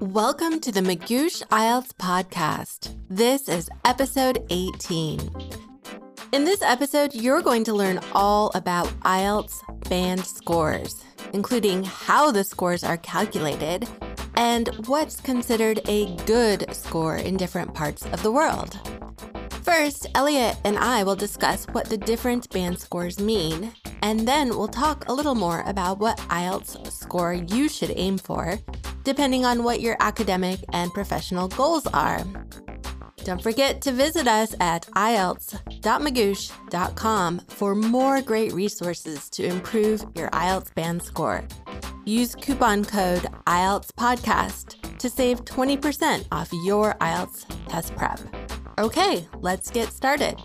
Welcome to the Magoosh IELTS podcast. This is episode 18. In this episode, you're going to learn all about IELTS band scores, including how the scores are calculated and what's considered a good score in different parts of the world. First, Elliot and I will discuss what the different band scores mean, and then we'll talk a little more about what IELTS score you should aim for, depending on what your academic and professional goals are. Don't forget to visit us at IELTS.magoosh.com for more great resources to improve your IELTS band score. Use coupon code IELTS Podcast to save 20% off your IELTS test prep. Okay, let's get started.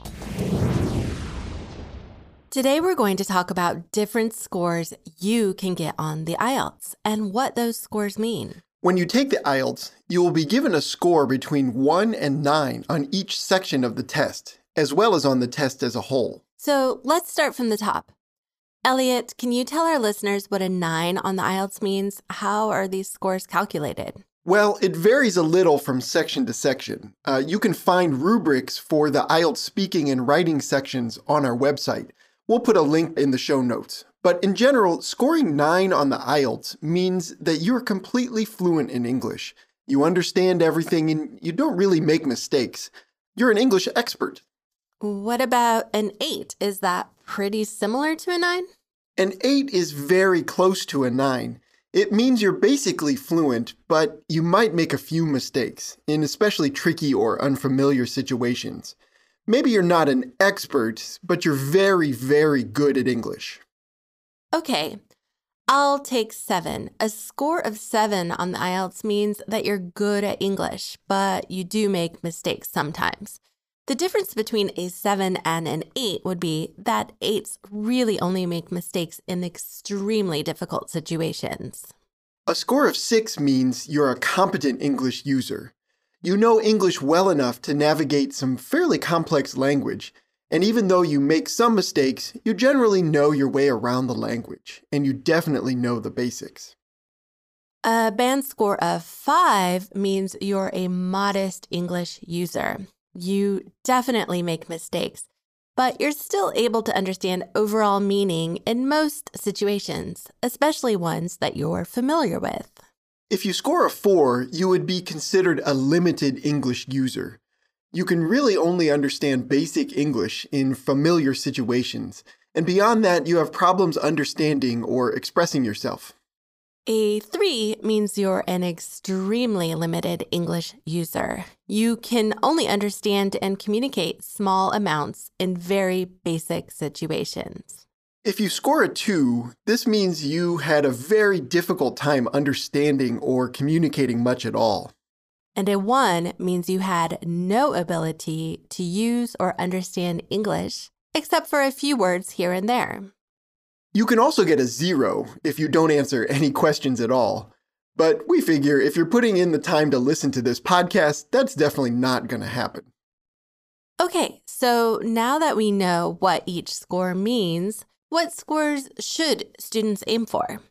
Today, we're going to talk about different scores you can get on the IELTS and what those scores mean. When you take the IELTS, you will be given a score between 1 and 9 on each section of the test, as well as on the test as a whole. So let's start from the top. Elliot, can you tell our listeners what a 9 on the IELTS means? How are these scores calculated? Well, it varies a little from section to section. Uh, you can find rubrics for the IELTS speaking and writing sections on our website. We'll put a link in the show notes. But in general, scoring 9 on the IELTS means that you're completely fluent in English. You understand everything and you don't really make mistakes. You're an English expert. What about an 8? Is that pretty similar to a 9? An 8 is very close to a 9. It means you're basically fluent, but you might make a few mistakes, in especially tricky or unfamiliar situations. Maybe you're not an expert, but you're very, very good at English. Okay, I'll take seven. A score of seven on the IELTS means that you're good at English, but you do make mistakes sometimes. The difference between a seven and an eight would be that eights really only make mistakes in extremely difficult situations. A score of six means you're a competent English user. You know English well enough to navigate some fairly complex language, and even though you make some mistakes, you generally know your way around the language, and you definitely know the basics. A band score of five means you're a modest English user. You definitely make mistakes, but you're still able to understand overall meaning in most situations, especially ones that you're familiar with. If you score a 4, you would be considered a limited English user. You can really only understand basic English in familiar situations, and beyond that, you have problems understanding or expressing yourself. A three means you're an extremely limited English user. You can only understand and communicate small amounts in very basic situations. If you score a two, this means you had a very difficult time understanding or communicating much at all. And a one means you had no ability to use or understand English, except for a few words here and there. You can also get a zero if you don't answer any questions at all. But we figure if you're putting in the time to listen to this podcast, that's definitely not going to happen. Okay, so now that we know what each score means, what scores should students aim for?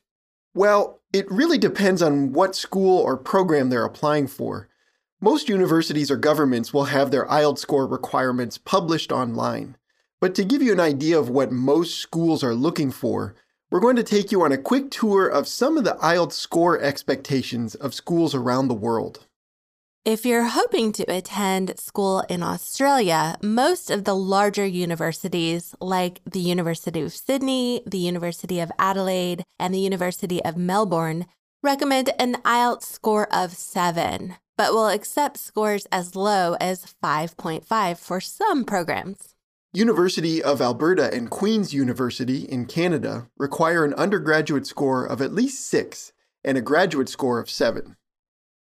Well, it really depends on what school or program they're applying for. Most universities or governments will have their IELTS score requirements published online. But to give you an idea of what most schools are looking for, we're going to take you on a quick tour of some of the IELTS score expectations of schools around the world. If you're hoping to attend school in Australia, most of the larger universities, like the University of Sydney, the University of Adelaide, and the University of Melbourne, recommend an IELTS score of 7, but will accept scores as low as 5.5 for some programs. University of Alberta and Queen's University in Canada require an undergraduate score of at least 6 and a graduate score of 7.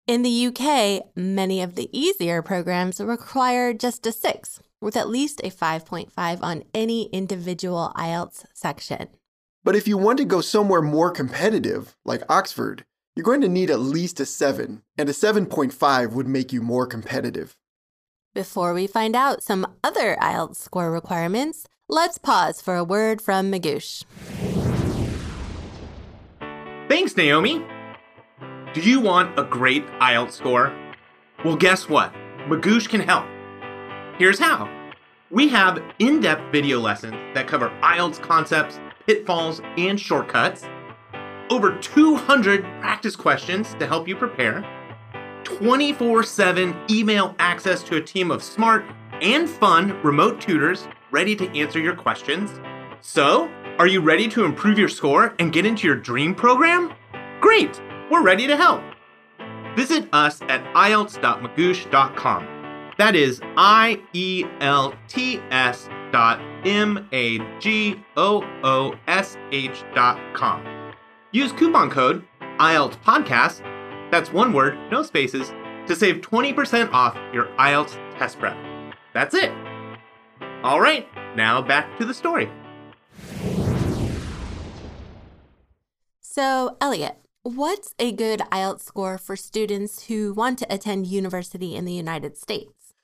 In the UK, many of the easier programs require just a 6, with at least a 5.5 on any individual IELTS section. But if you want to go somewhere more competitive, like Oxford, you're going to need at least a 7, and a 7.5 would make you more competitive. Before we find out some other IELTS score requirements, let's pause for a word from Magoosh. Thanks, Naomi. Do you want a great IELTS score? Well, guess what? Magoosh can help. Here's how. We have in depth video lessons that cover IELTS concepts, pitfalls, and shortcuts, over 200 practice questions to help you prepare, 24 7 email access to a team of smart and fun remote tutors ready to answer your questions. So, are you ready to improve your score and get into your dream program? Great! We're ready to help. Visit us at IELTS.magoosh.com. That is I E L T S dot M A G O O S H dot com. Use coupon code IELTS Podcast, that's one word, no spaces, to save 20% off your IELTS test prep. That's it. All right, now back to the story. So, Elliot, what's a good IELTS score for students who want to attend university in the United States?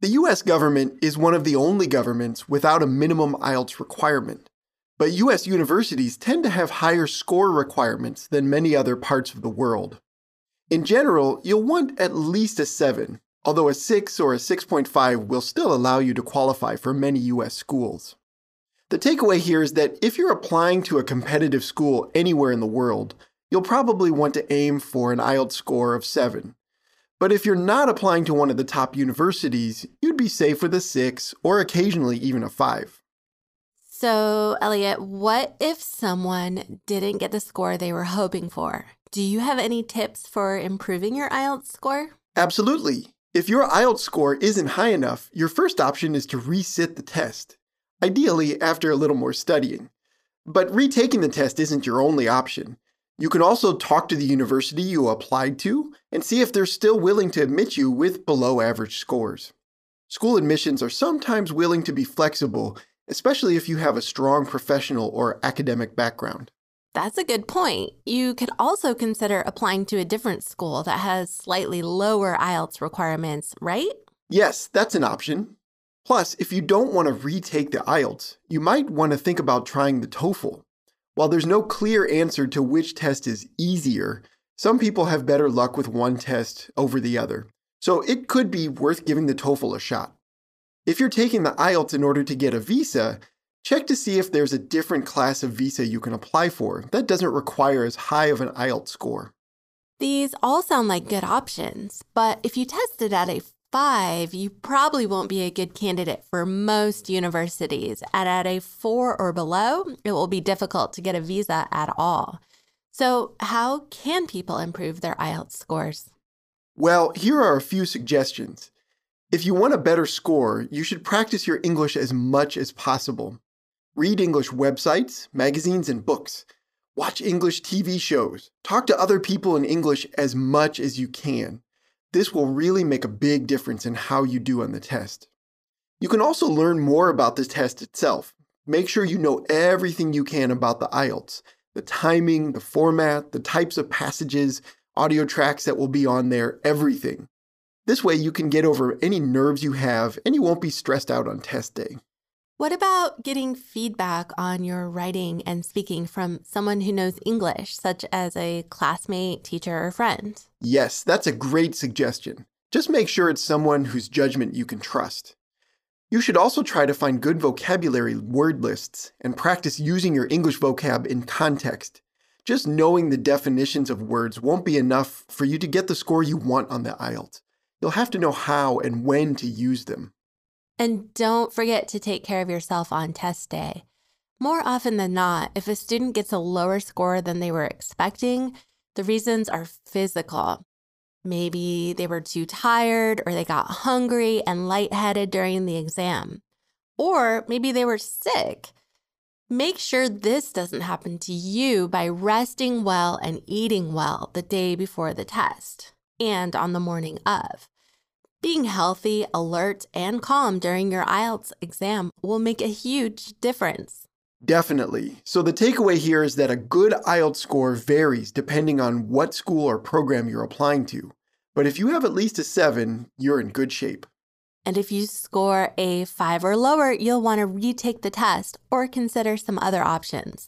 The US government is one of the only governments without a minimum IELTS requirement. But US universities tend to have higher score requirements than many other parts of the world. In general, you'll want at least a 7, although a 6 or a 6.5 will still allow you to qualify for many US schools. The takeaway here is that if you're applying to a competitive school anywhere in the world, you'll probably want to aim for an IELTS score of 7. But if you're not applying to one of the top universities, you'd be safe with a 6 or occasionally even a 5. So, Elliot, what if someone didn't get the score they were hoping for? Do you have any tips for improving your IELTS score? Absolutely. If your IELTS score isn't high enough, your first option is to resit the test ideally after a little more studying. But retaking the test isn't your only option. You can also talk to the university you applied to and see if they're still willing to admit you with below average scores. School admissions are sometimes willing to be flexible, especially if you have a strong professional or academic background. That's a good point. You could also consider applying to a different school that has slightly lower IELTS requirements, right? Yes, that's an option. Plus, if you don't want to retake the IELTS, you might want to think about trying the TOEFL. While there's no clear answer to which test is easier, some people have better luck with one test over the other. So it could be worth giving the TOEFL a shot. If you're taking the IELTS in order to get a visa, check to see if there's a different class of visa you can apply for that doesn't require as high of an IELTS score. These all sound like good options, but if you tested at a five, you probably won't be a good candidate for most universities. And at a four or below, it will be difficult to get a visa at all. So, how can people improve their IELTS scores? Well, here are a few suggestions. If you want a better score, you should practice your English as much as possible. Read English websites, magazines, and books. Watch English TV shows. Talk to other people in English as much as you can. This will really make a big difference in how you do on the test. You can also learn more about the test itself. Make sure you know everything you can about the IELTS the timing, the format, the types of passages, audio tracks that will be on there, everything. This way, you can get over any nerves you have and you won't be stressed out on test day. What about getting feedback on your writing and speaking from someone who knows English, such as a classmate, teacher, or friend? Yes, that's a great suggestion. Just make sure it's someone whose judgment you can trust. You should also try to find good vocabulary word lists and practice using your English vocab in context. Just knowing the definitions of words won't be enough for you to get the score you want on the IELTS. You'll have to know how and when to use them. And don't forget to take care of yourself on test day. More often than not, if a student gets a lower score than they were expecting, the reasons are physical. Maybe they were too tired, or they got hungry and lightheaded during the exam. Or maybe they were sick. Make sure this doesn't happen to you by resting well and eating well the day before the test and on the morning of. Being healthy, alert, and calm during your IELTS exam will make a huge difference. Definitely. So, the takeaway here is that a good IELTS score varies depending on what school or program you're applying to. But if you have at least a 7, you're in good shape. And if you score a 5 or lower, you'll want to retake the test or consider some other options.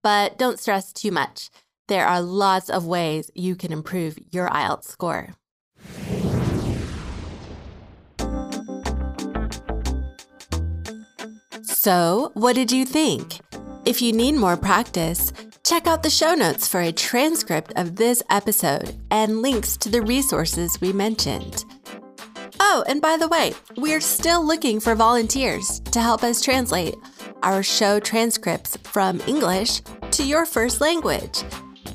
But don't stress too much. There are lots of ways you can improve your IELTS score. So, what did you think? If you need more practice, check out the show notes for a transcript of this episode and links to the resources we mentioned. Oh, and by the way, we're still looking for volunteers to help us translate our show transcripts from English to your first language.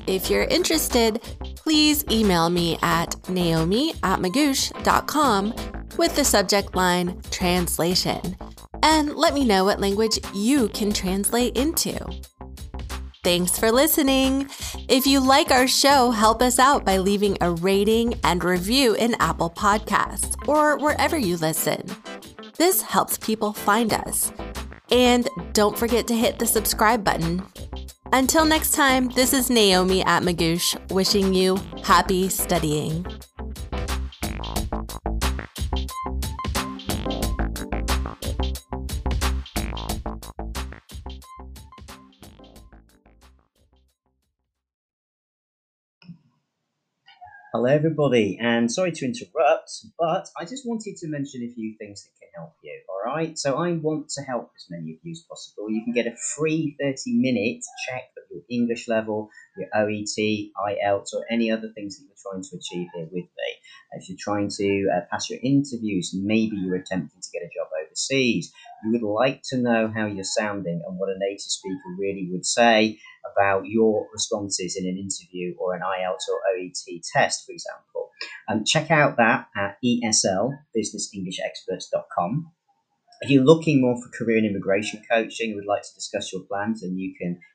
If you're interested, please email me at naomi at magoosh.com with the subject line translation and let me know what language you can translate into. Thanks for listening. If you like our show, help us out by leaving a rating and review in Apple Podcasts or wherever you listen. This helps people find us. And don't forget to hit the subscribe button. Until next time, this is Naomi at Magoosh wishing you happy studying. Hello, everybody, and sorry to interrupt, but I just wanted to mention a few things that can help you. All right, so I want to help as many of you as possible. You can get a free 30 minute check of your English level, your OET, IELTS, or any other things that you're trying to achieve here with me. If you're trying to uh, pass your interviews, maybe you're attempting to get a job overseas, you would like to know how you're sounding and what a native speaker really would say about your responses in an interview or an IELTS or OET test, for example. Um, check out that at ESL, businessenglishexperts.com. If you're looking more for career and immigration coaching and would like to discuss your plans, then you can